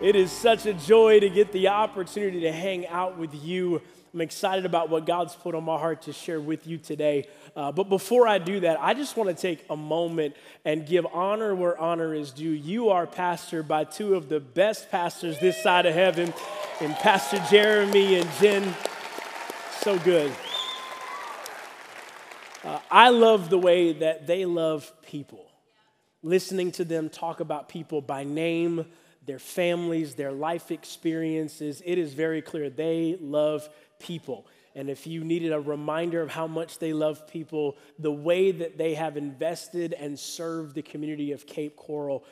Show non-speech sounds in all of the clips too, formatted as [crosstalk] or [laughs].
It is such a joy to get the opportunity to hang out with you. I'm excited about what God's put on my heart to share with you today. Uh, but before I do that, I just want to take a moment and give honor where honor is due. You are pastored by two of the best pastors this side of heaven, and Pastor Jeremy and Jen. So good. Uh, I love the way that they love people. Listening to them talk about people by name, their families, their life experiences, it is very clear they love people. And if you needed a reminder of how much they love people, the way that they have invested and served the community of Cape Coral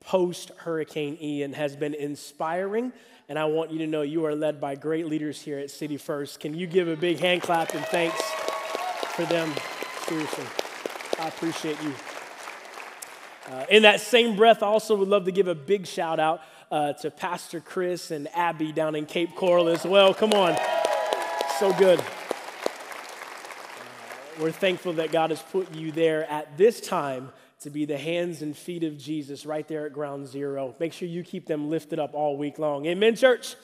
post Hurricane Ian has been inspiring. And I want you to know you are led by great leaders here at City First. Can you give a big hand clap and thanks for them? Seriously, I appreciate you. Uh, in that same breath, I also would love to give a big shout out uh, to Pastor Chris and Abby down in Cape Coral as well. Come on. So good. Uh, we're thankful that God has put you there at this time to be the hands and feet of Jesus right there at ground zero. Make sure you keep them lifted up all week long. Amen, church.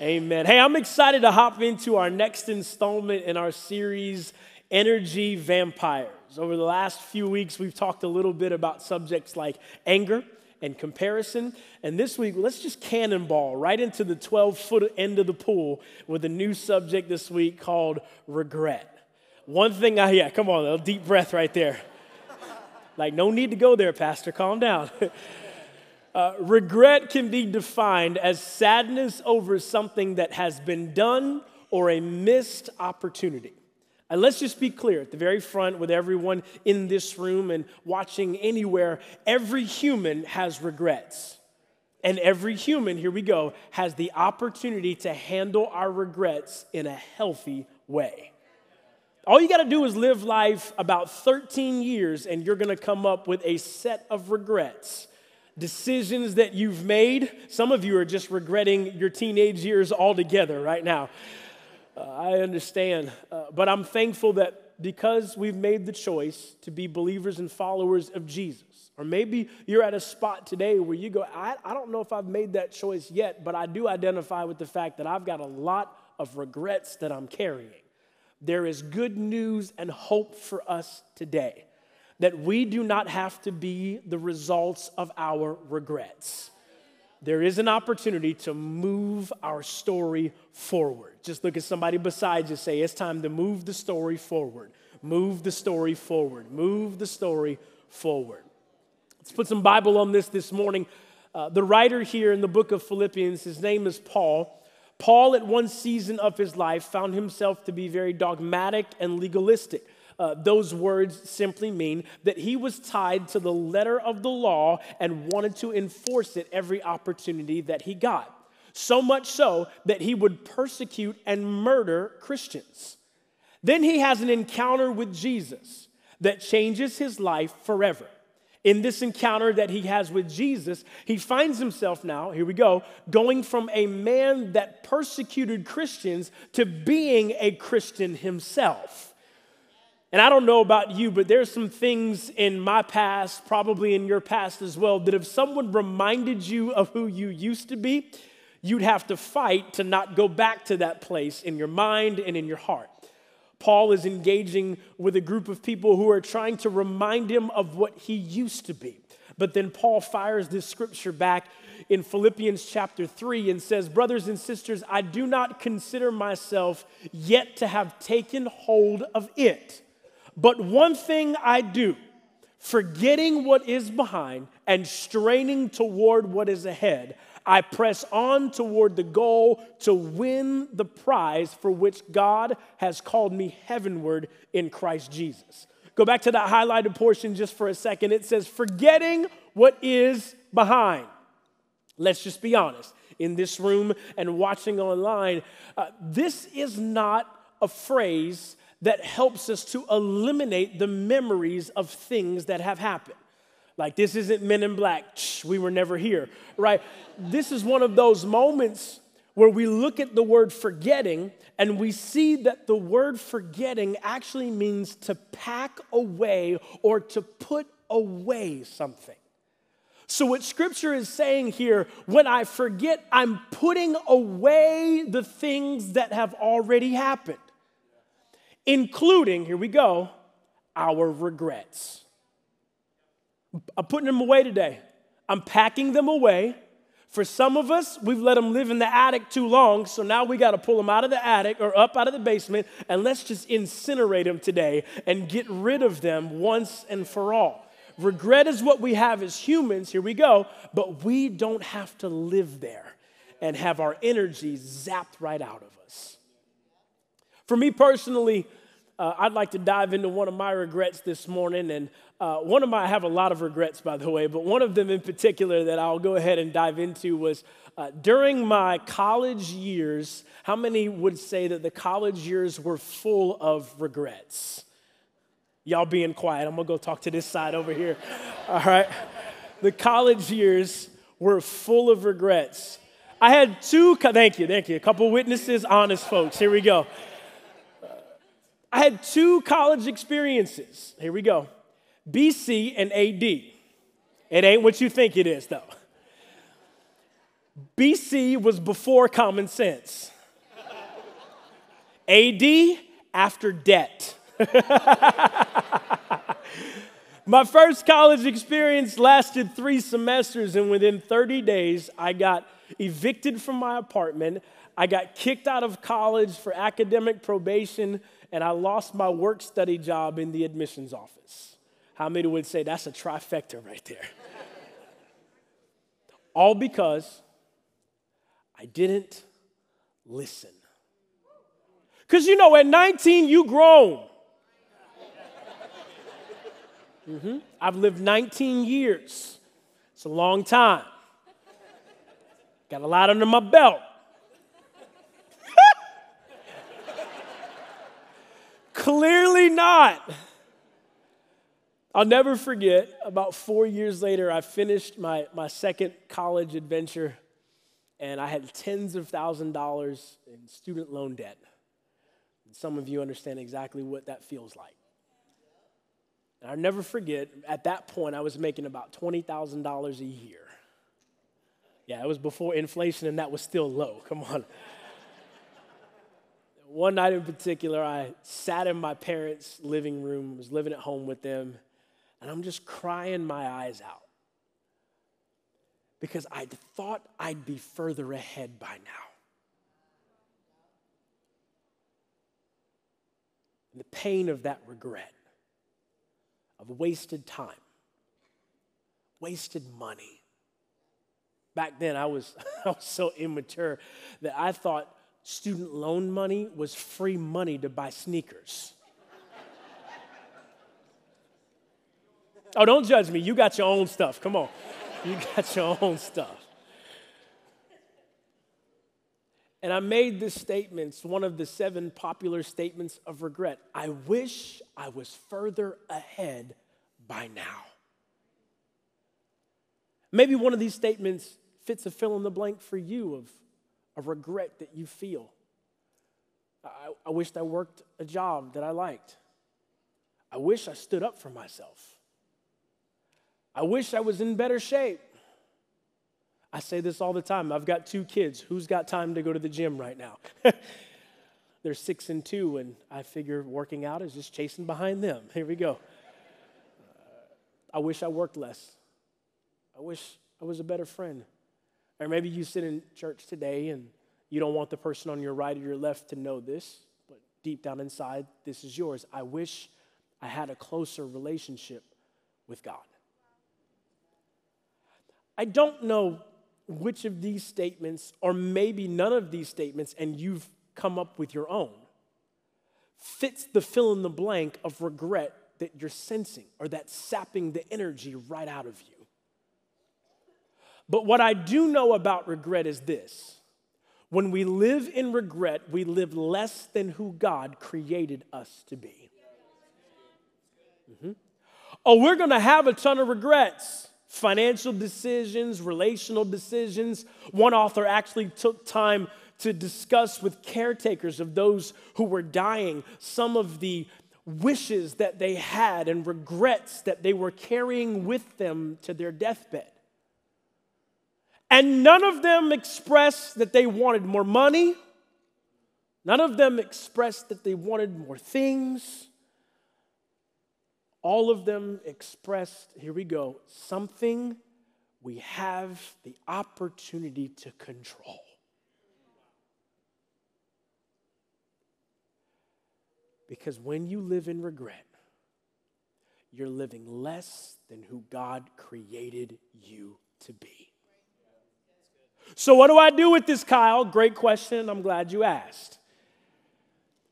Amen. Hey, I'm excited to hop into our next installment in our series, Energy vampires. Over the last few weeks, we've talked a little bit about subjects like anger and comparison. And this week, let's just cannonball right into the 12 foot end of the pool with a new subject this week called regret. One thing I, yeah, come on, a deep breath right there. like, no need to go there, Pastor, calm down. [laughs] uh, regret can be defined as sadness over something that has been done or a missed opportunity. And let's just be clear at the very front with everyone in this room and watching anywhere every human has regrets. And every human, here we go, has the opportunity to handle our regrets in a healthy way. All you got to do is live life about 13 years, and you're going to come up with a set of regrets. Decisions that you've made. Some of you are just regretting your teenage years altogether right now. Uh, I understand. Uh, but I'm thankful that because we've made the choice to be believers and followers of Jesus, or maybe you're at a spot today where you go, I, I don't know if I've made that choice yet, but I do identify with the fact that I've got a lot of regrets that I'm carrying. There is good news and hope for us today that we do not have to be the results of our regrets there is an opportunity to move our story forward. Just look at somebody beside you, say, It's time to move the story forward. Move the story forward. Move the story forward. Let's put some Bible on this this morning. Uh, the writer here in the book of Philippians, his name is Paul. Paul, at one season of his life, found himself to be very dogmatic and legalistic. Uh, those words simply mean that he was tied to the letter of the law and wanted to enforce it every opportunity that he got. So much so that he would persecute and murder Christians. Then he has an encounter with Jesus that changes his life forever. In this encounter that he has with Jesus, he finds himself now, here we go, going from a man that persecuted Christians to being a Christian himself. And I don't know about you, but there's some things in my past, probably in your past as well, that if someone reminded you of who you used to be, you'd have to fight to not go back to that place in your mind and in your heart. Paul is engaging with a group of people who are trying to remind him of what he used to be. But then Paul fires this scripture back in Philippians chapter 3 and says, Brothers and sisters, I do not consider myself yet to have taken hold of it. But one thing I do, forgetting what is behind and straining toward what is ahead, I press on toward the goal to win the prize for which God has called me heavenward in Christ Jesus. Go back to that highlighted portion just for a second. It says, forgetting what is behind. Let's just be honest. In this room and watching online, uh, this is not a phrase that helps us to eliminate the memories of things that have happened. Like, this isn't men in black, Shh, we were never here, right? This is one of those moments where we look at the word forgetting and we see that the word forgetting actually means to pack away or to put away something. So, what scripture is saying here, when I forget, I'm putting away the things that have already happened, including, here we go, our regrets. I'm putting them away today. I'm packing them away. For some of us, we've let them live in the attic too long, so now we got to pull them out of the attic or up out of the basement and let's just incinerate them today and get rid of them once and for all. Regret is what we have as humans, here we go, but we don't have to live there and have our energy zapped right out of us. For me personally, uh, I'd like to dive into one of my regrets this morning. And uh, one of my, I have a lot of regrets, by the way, but one of them in particular that I'll go ahead and dive into was uh, during my college years. How many would say that the college years were full of regrets? Y'all being quiet. I'm gonna go talk to this side over here. [laughs] All right. The college years were full of regrets. I had two, thank you, thank you. A couple witnesses, honest folks. Here we go. I had two college experiences. Here we go BC and AD. It ain't what you think it is, though. BC was before common sense, AD after debt. [laughs] My first college experience lasted three semesters, and within 30 days, I got evicted from my apartment. I got kicked out of college for academic probation, and I lost my work study job in the admissions office. How many would say that's a trifecta right there? [laughs] All because I didn't listen. Because you know, at 19, you grown. Mm-hmm. I've lived 19 years. It's a long time. Got a lot under my belt. Clearly not. I'll never forget, about four years later, I finished my, my second college adventure and I had tens of thousand dollars in student loan debt. And some of you understand exactly what that feels like. And I'll never forget, at that point, I was making about $20,000 a year. Yeah, it was before inflation and that was still low. Come on. One night in particular, I sat in my parents' living room, was living at home with them, and I'm just crying my eyes out because I thought I'd be further ahead by now. And the pain of that regret of wasted time, wasted money. Back then, I was, [laughs] I was so immature that I thought student loan money was free money to buy sneakers. oh, don't judge me. You got your own stuff. Come on. You got your own stuff. And I made this statement, it's one of the seven popular statements of regret. I wish I was further ahead by now. Maybe one of these statements fits a fill in the blank for you of a regret that you feel. I, I wished I worked a job that I liked. I wish I stood up for myself. I wish I was in better shape. I say this all the time. I've got two kids. Who's got time to go to the gym right now? [laughs] They're six and two, and I figure working out is just chasing behind them. Here we go. I wish I worked less. I wish I was a better friend. Or maybe you sit in church today and you don't want the person on your right or your left to know this, but deep down inside, this is yours. I wish I had a closer relationship with God. I don't know which of these statements, or maybe none of these statements, and you've come up with your own, fits the fill in the blank of regret that you're sensing or that's sapping the energy right out of you. But what I do know about regret is this when we live in regret, we live less than who God created us to be. Mm-hmm. Oh, we're gonna have a ton of regrets financial decisions, relational decisions. One author actually took time to discuss with caretakers of those who were dying some of the wishes that they had and regrets that they were carrying with them to their deathbed. And none of them expressed that they wanted more money. None of them expressed that they wanted more things. All of them expressed, here we go, something we have the opportunity to control. Because when you live in regret, you're living less than who God created you to be. So, what do I do with this, Kyle? Great question. I'm glad you asked.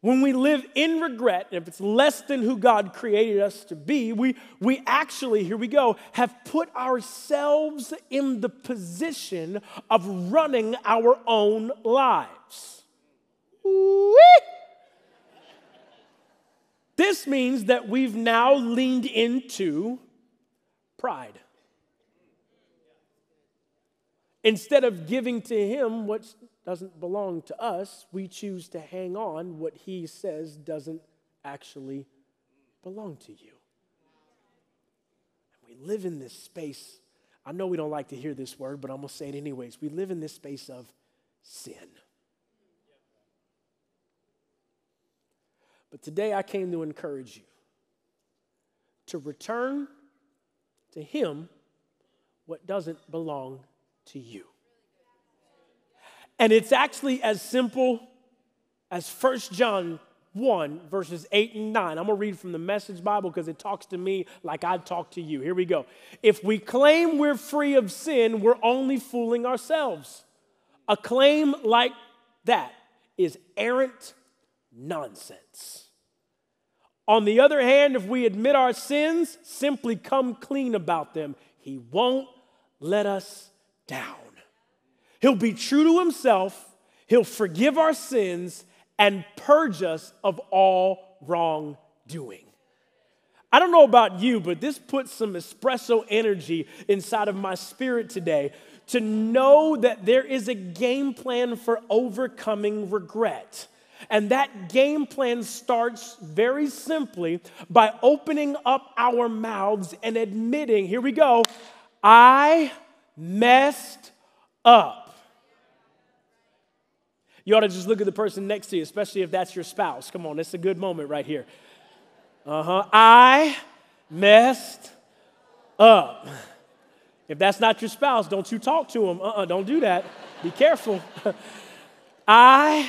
When we live in regret, if it's less than who God created us to be, we, we actually, here we go, have put ourselves in the position of running our own lives. Whee! This means that we've now leaned into pride. Instead of giving to Him what doesn't belong to us, we choose to hang on what He says doesn't actually belong to you. And we live in this space. I know we don't like to hear this word, but I'm going to say it anyways. We live in this space of sin. But today I came to encourage you to return to Him what doesn't belong to you. And it's actually as simple as 1 John 1, verses 8 and 9. I'm going to read from the Message Bible because it talks to me like I talk to you. Here we go. If we claim we're free of sin, we're only fooling ourselves. A claim like that is errant nonsense. On the other hand, if we admit our sins, simply come clean about them, He won't let us down. He'll be true to Himself, He'll forgive our sins, and purge us of all wrongdoing. I don't know about you, but this puts some espresso energy inside of my spirit today to know that there is a game plan for overcoming regret. And that game plan starts very simply by opening up our mouths and admitting, here we go, I messed up. You ought to just look at the person next to you, especially if that's your spouse. Come on, it's a good moment right here. Uh huh. I messed up. If that's not your spouse, don't you talk to them. Uh uh-uh, uh, do not do that. Be careful. [laughs] I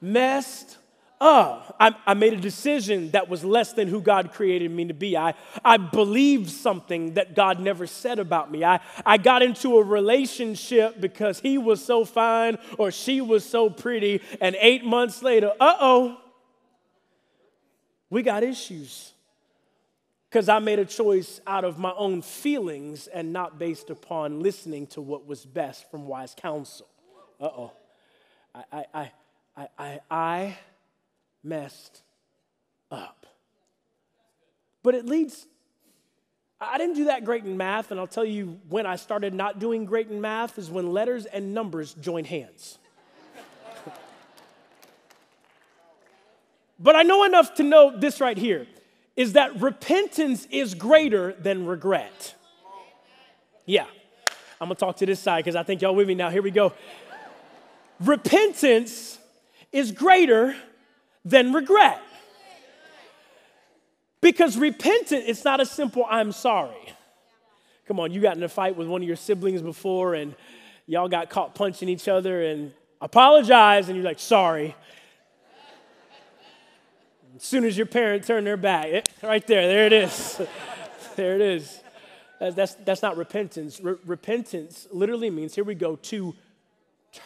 messed up. I, I, made a decision that was less than who God created me to be. I, I believed something that God never said about me. I, I got into a relationship because he was so fine or she was so pretty, and eight months later, uh oh, we got issues. Because I made a choice out of my own feelings and not based upon listening to what was best from wise counsel. Uh oh. I, I I, I, I messed up. But it leads, I didn't do that great in math, and I'll tell you when I started not doing great in math is when letters and numbers join hands. [laughs] but I know enough to know this right here is that repentance is greater than regret. Yeah, I'm gonna talk to this side because I think y'all with me now. Here we go. Repentance is greater than regret. Because repentance, it's not a simple I'm sorry. Come on, you got in a fight with one of your siblings before and y'all got caught punching each other and apologize and you're like, sorry. As soon as your parent turned their back, it, right there, there it is. [laughs] there it is. That's, that's, that's not repentance. Re- repentance literally means, here we go, to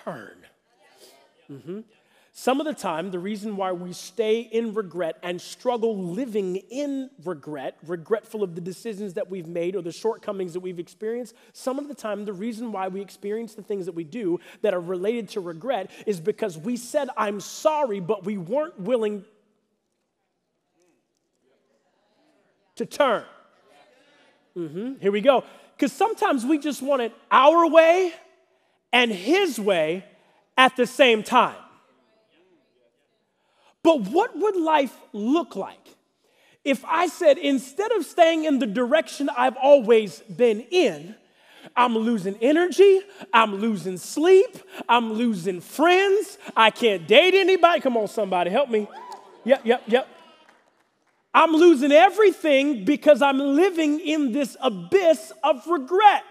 turn. Mm-hmm. Some of the time, the reason why we stay in regret and struggle living in regret, regretful of the decisions that we've made or the shortcomings that we've experienced, some of the time, the reason why we experience the things that we do that are related to regret is because we said, I'm sorry, but we weren't willing to turn. Mm-hmm. Here we go. Because sometimes we just want it our way and His way at the same time. But what would life look like if I said, instead of staying in the direction I've always been in, I'm losing energy. I'm losing sleep. I'm losing friends. I can't date anybody. Come on, somebody, help me. Yep, yep, yep. I'm losing everything because I'm living in this abyss of regret.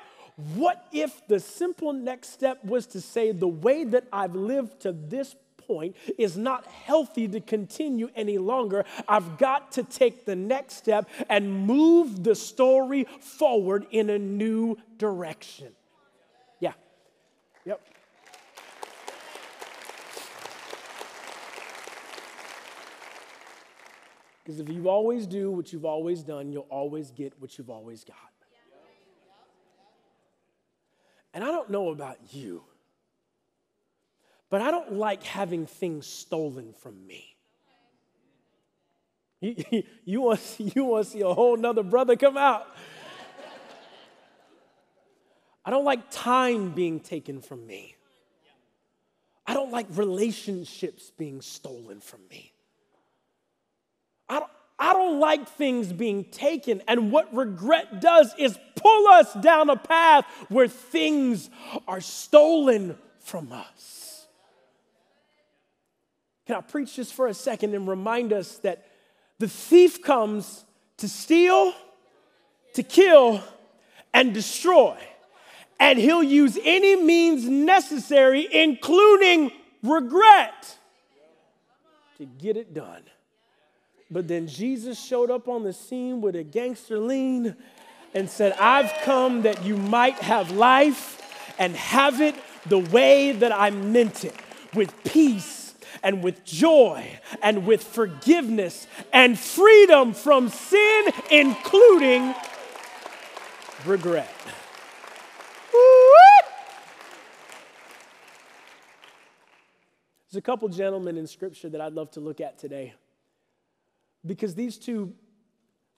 What if the simple next step was to say, the way that I've lived to this point is not healthy to continue any longer. I've got to take the next step and move the story forward in a new direction. Yeah. Yep. Because if you always do what you've always done, you'll always get what you've always got. And I don't know about you. But I don't like having things stolen from me. You, you, want, [laughs] you want to see a whole nother brother come out? I don't like time being taken from me. I don't like relationships being stolen from me. I don't, I don't like things being taken. And what regret does is pull us down a path where things are stolen from us. Can I preach just for a second and remind us that the thief comes to steal, to kill, and destroy. And he'll use any means necessary, including regret, to get it done. But then Jesus showed up on the scene with a gangster lean and said, I've come that you might have life and have it the way that I meant it, with peace and with joy and with forgiveness and freedom from sin, including regret. There's a couple gentlemen in Scripture that I'd love to look at today because these two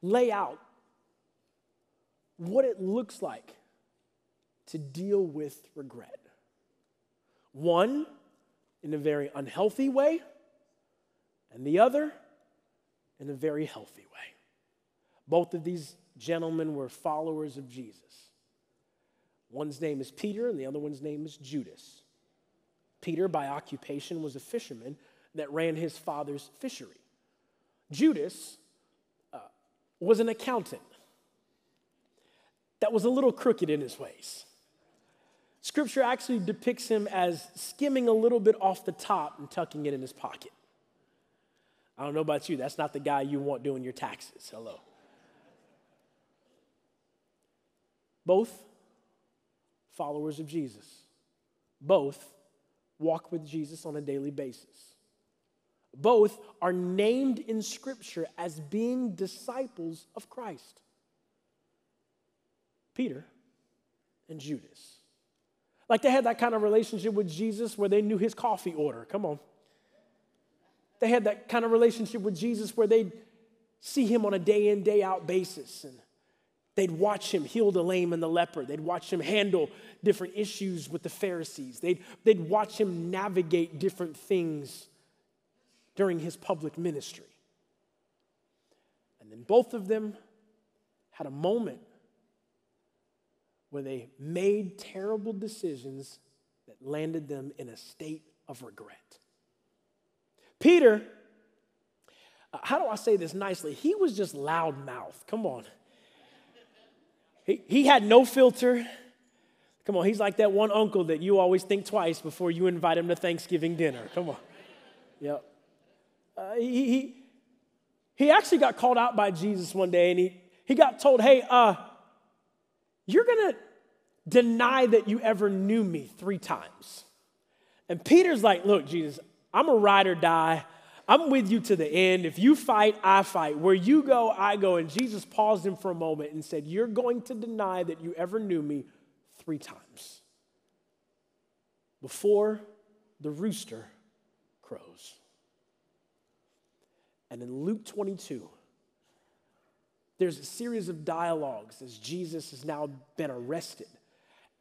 lay out what it looks like to deal with regret. One in a very unhealthy way, and the other in a very healthy way. Both of these gentlemen were followers of Jesus. One's name is Peter, and the other one's name is Judas. Peter, by occupation, was a fisherman that ran his father's fishery. Judas uh, was an accountant that was a little crooked in his ways. Scripture actually depicts him as skimming a little bit off the top and tucking it in his pocket. I don't know about you, that's not the guy you want doing your taxes. Hello. Both followers of Jesus. Both walk with Jesus on a daily basis. Both are named in Scripture as being disciples of Christ Peter and Judas. Like they had that kind of relationship with Jesus where they knew his coffee order. Come on. They had that kind of relationship with Jesus where they'd see him on a day in, day out basis. And they'd watch him heal the lame and the leper. They'd watch him handle different issues with the Pharisees. They'd, they'd watch him navigate different things during his public ministry. And then both of them had a moment where they made terrible decisions that landed them in a state of regret. Peter, uh, how do I say this nicely? He was just loud mouth. Come on. He, he had no filter. Come on, he's like that one uncle that you always think twice before you invite him to Thanksgiving dinner. Come on. Yep. Uh, he, he, he actually got called out by Jesus one day and he, he got told, hey, uh, you're going to deny that you ever knew me three times. And Peter's like, Look, Jesus, I'm a ride or die. I'm with you to the end. If you fight, I fight. Where you go, I go. And Jesus paused him for a moment and said, You're going to deny that you ever knew me three times before the rooster crows. And in Luke 22, there's a series of dialogues as Jesus has now been arrested.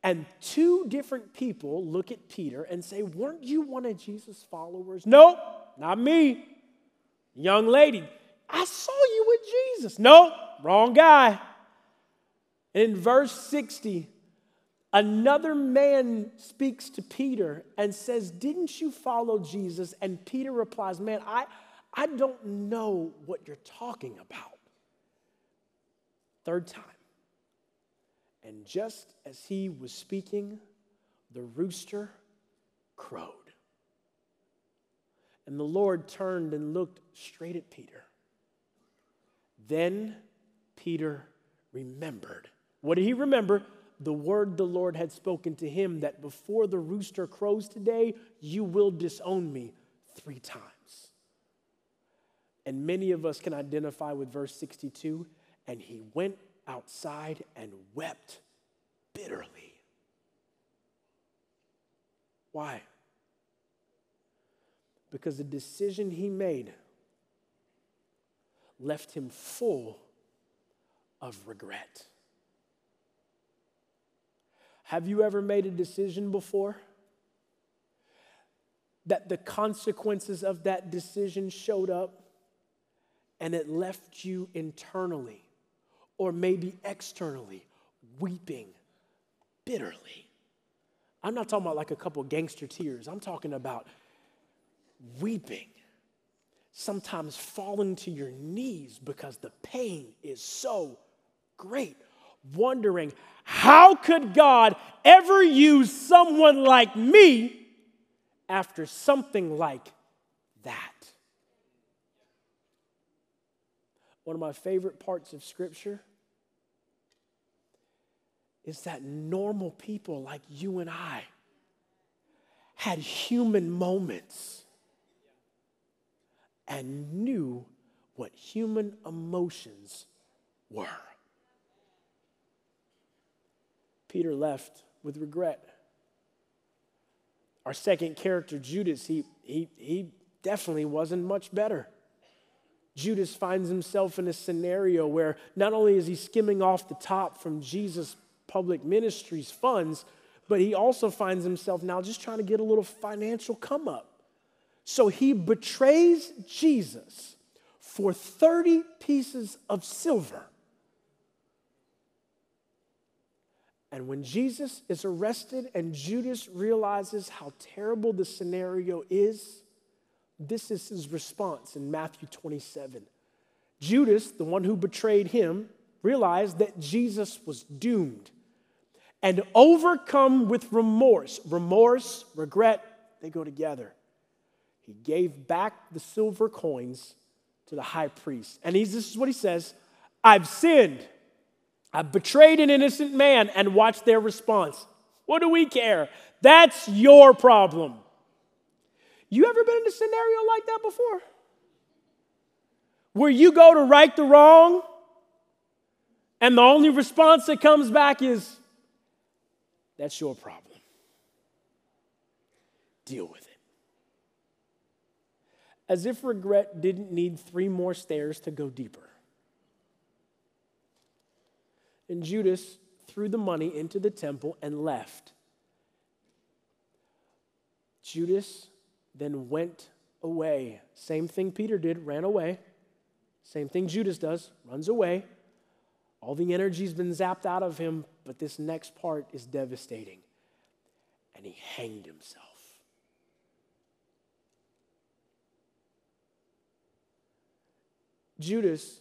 And two different people look at Peter and say, Weren't you one of Jesus' followers? Nope, not me. Young lady, I saw you with Jesus. No, nope, wrong guy. In verse 60, Another man speaks to Peter and says, Didn't you follow Jesus? And Peter replies, Man, I, I don't know what you're talking about. Third time. And just as he was speaking, the rooster crowed. And the Lord turned and looked straight at Peter. Then Peter remembered. What did he remember? The word the Lord had spoken to him that before the rooster crows today, you will disown me three times. And many of us can identify with verse 62 and he went outside and wept bitterly. Why? Because the decision he made left him full of regret. Have you ever made a decision before that the consequences of that decision showed up and it left you internally or maybe externally weeping bitterly? I'm not talking about like a couple gangster tears. I'm talking about weeping, sometimes falling to your knees because the pain is so great, wondering, how could God ever use someone like me after something like that? One of my favorite parts of Scripture is that normal people like you and I had human moments and knew what human emotions were. Peter left with regret. Our second character, Judas, he, he, he definitely wasn't much better. Judas finds himself in a scenario where not only is he skimming off the top from Jesus' public ministries funds, but he also finds himself now just trying to get a little financial come up. So he betrays Jesus for 30 pieces of silver. And when Jesus is arrested and Judas realizes how terrible the scenario is, this is his response in Matthew 27. Judas, the one who betrayed him, realized that Jesus was doomed and overcome with remorse. Remorse, regret, they go together. He gave back the silver coins to the high priest. And he's, this is what he says I've sinned. I've betrayed an innocent man. And watch their response. What do we care? That's your problem. You ever been in a scenario like that before? Where you go to right the wrong, and the only response that comes back is, that's your problem. Deal with it. As if regret didn't need three more stairs to go deeper. And Judas threw the money into the temple and left. Judas then went away. Same thing Peter did, ran away. Same thing Judas does, runs away. All the energy's been zapped out of him, but this next part is devastating. And he hanged himself. Judas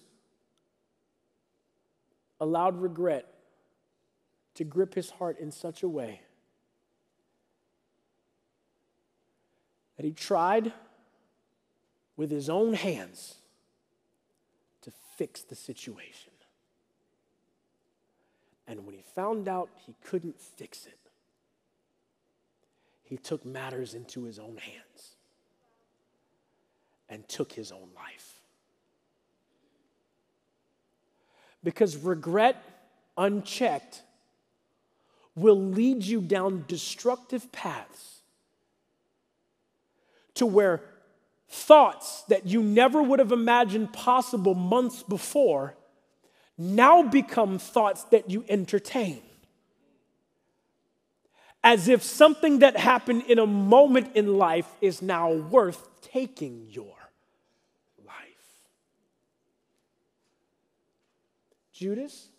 allowed regret to grip his heart in such a way that he tried with his own hands to fix the situation. And when he found out he couldn't fix it, he took matters into his own hands and took his own life. Because regret unchecked will lead you down destructive paths to where thoughts that you never would have imagined possible months before now become thoughts that you entertain. As if something that happened in a moment in life is now worth taking your life. Judas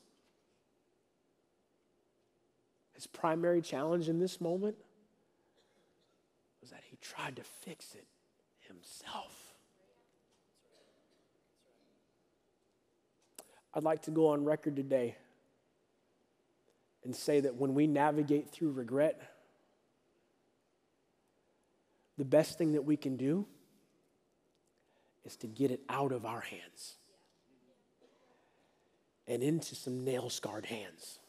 His primary challenge in this moment was that he tried to fix it himself. I'd like to go on record today and say that when we navigate through regret, the best thing that we can do is to get it out of our hands and into some nail scarred hands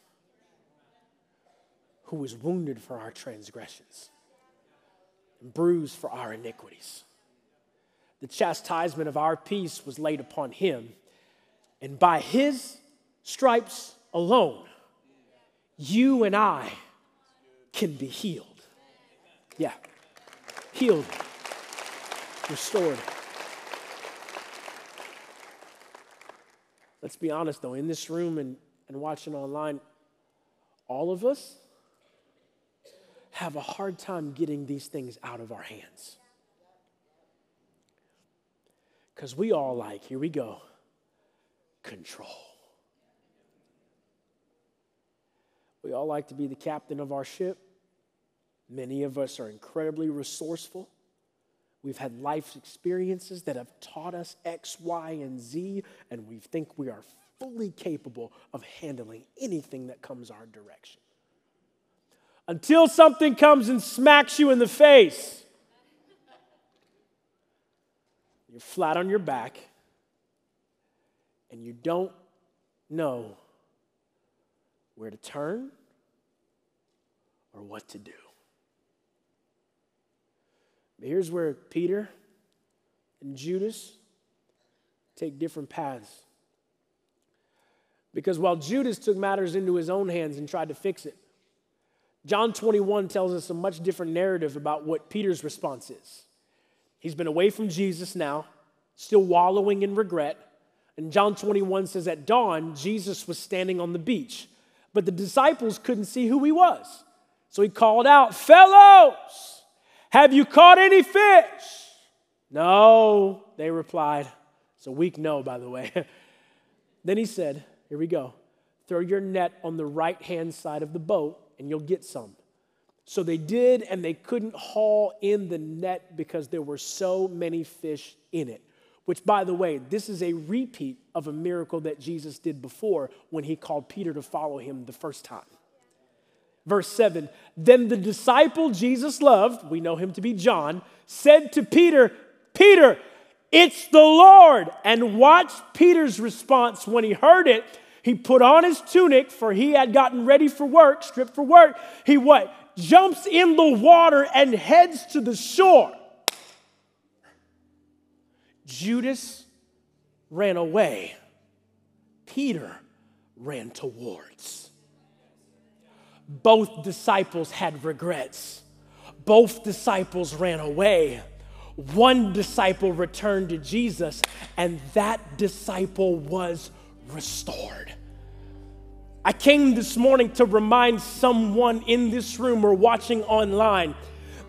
who was wounded for our transgressions and bruised for our iniquities. The chastisement of our peace was laid upon him, and by his stripes alone, you and I can be healed. Yeah, healed, restored. Let's be honest though, in this room and, and watching online, all of us have a hard time getting these things out of our hands. Because we all like, here we go, control. We all like to be the captain of our ship. Many of us are incredibly resourceful. We've had life experiences that have taught us X, Y, and Z, and we think we are fully capable of handling anything that comes our direction. Until something comes and smacks you in the face, you're flat on your back, and you don't know where to turn or what to do. But here's where Peter and Judas take different paths. Because while Judas took matters into his own hands and tried to fix it, John 21 tells us a much different narrative about what Peter's response is. He's been away from Jesus now, still wallowing in regret. And John 21 says at dawn, Jesus was standing on the beach, but the disciples couldn't see who he was. So he called out, Fellows! Have you caught any fish? No, they replied. It's a weak no, by the way. [laughs] then he said, Here we go. Throw your net on the right hand side of the boat and you'll get some. So they did, and they couldn't haul in the net because there were so many fish in it. Which, by the way, this is a repeat of a miracle that Jesus did before when he called Peter to follow him the first time. Verse 7 Then the disciple Jesus loved, we know him to be John, said to Peter, Peter, it's the Lord. And watch Peter's response when he heard it. He put on his tunic, for he had gotten ready for work, stripped for work. He what? Jumps in the water and heads to the shore. Judas ran away. Peter ran towards. Both disciples had regrets. Both disciples ran away. One disciple returned to Jesus, and that disciple was restored. I came this morning to remind someone in this room or watching online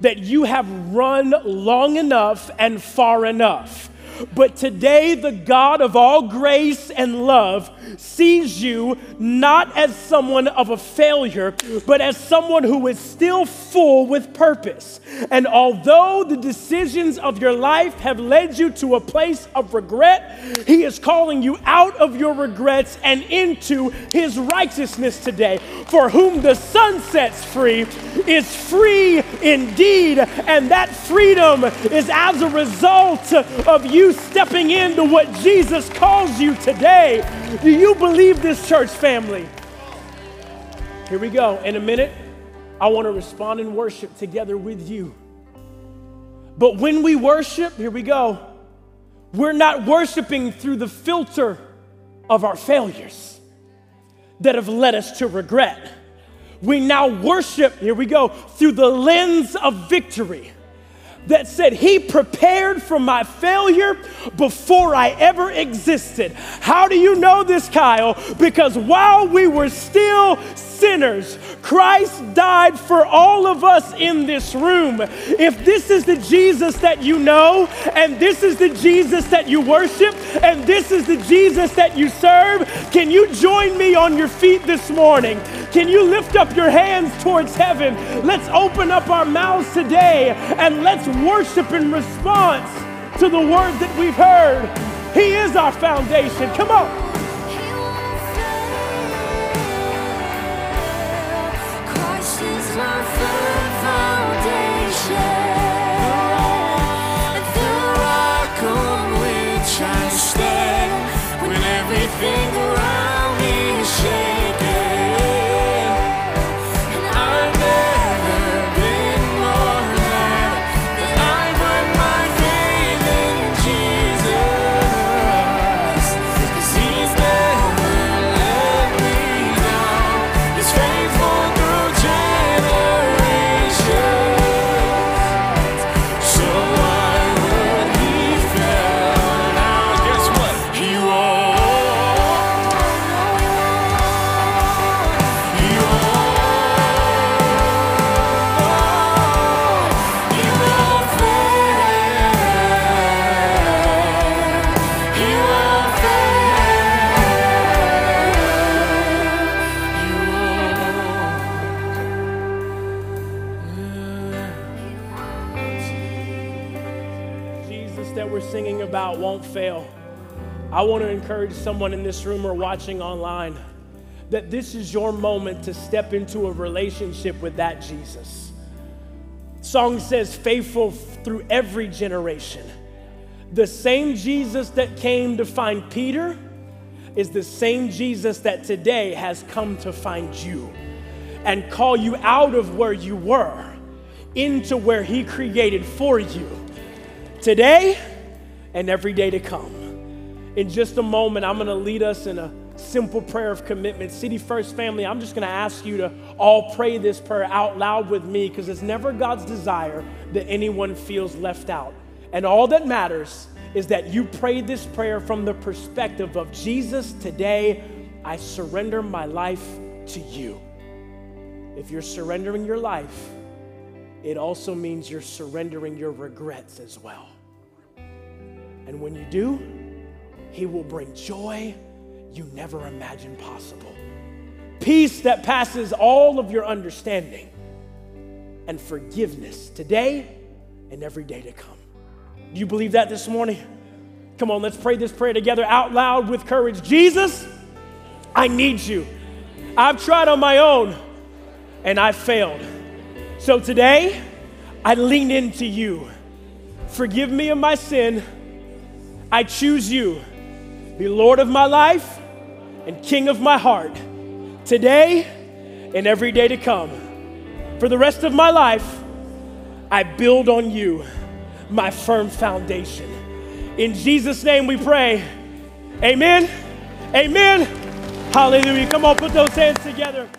that you have run long enough and far enough but today, the God of all grace and love sees you not as someone of a failure, but as someone who is still full with purpose. And although the decisions of your life have led you to a place of regret, He is calling you out of your regrets and into His righteousness today. For whom the Son sets free is free indeed. And that freedom is as a result of you stepping into what Jesus calls you today. Do you believe this, church family? Here we go. In a minute, I want to respond in worship together with you. But when we worship, here we go, we're not worshiping through the filter of our failures that have led us to regret. We now worship, here we go, through the lens of victory that said he prepared for my failure before I ever existed. How do you know this, Kyle? Because while we were still sinners, Christ died for all of us in this room. If this is the Jesus that you know, and this is the Jesus that you worship, and this is the Jesus that you serve, can you join me on your feet this morning? Can you lift up your hands towards heaven? Let's open up our mouths today and let's worship in response to the word that we've heard. He is our foundation. Come on. perfect for I want to encourage someone in this room or watching online that this is your moment to step into a relationship with that Jesus. Song says, faithful through every generation. The same Jesus that came to find Peter is the same Jesus that today has come to find you and call you out of where you were into where he created for you today and every day to come. In just a moment, I'm going to lead us in a simple prayer of commitment. City First family, I'm just going to ask you to all pray this prayer out loud with me because it's never God's desire that anyone feels left out. And all that matters is that you pray this prayer from the perspective of Jesus, today I surrender my life to you. If you're surrendering your life, it also means you're surrendering your regrets as well. And when you do, he will bring joy you never imagined possible, peace that passes all of your understanding, and forgiveness today and every day to come. Do you believe that this morning? Come on, let's pray this prayer together out loud with courage. Jesus, I need you. I've tried on my own and I failed. So today, I lean into you. Forgive me of my sin. I choose you be Lord of my life and King of my heart today and every day to come. For the rest of my life, I build on you, my firm foundation. In Jesus' name we pray. Amen. Amen. Hallelujah. Come on, put those hands together.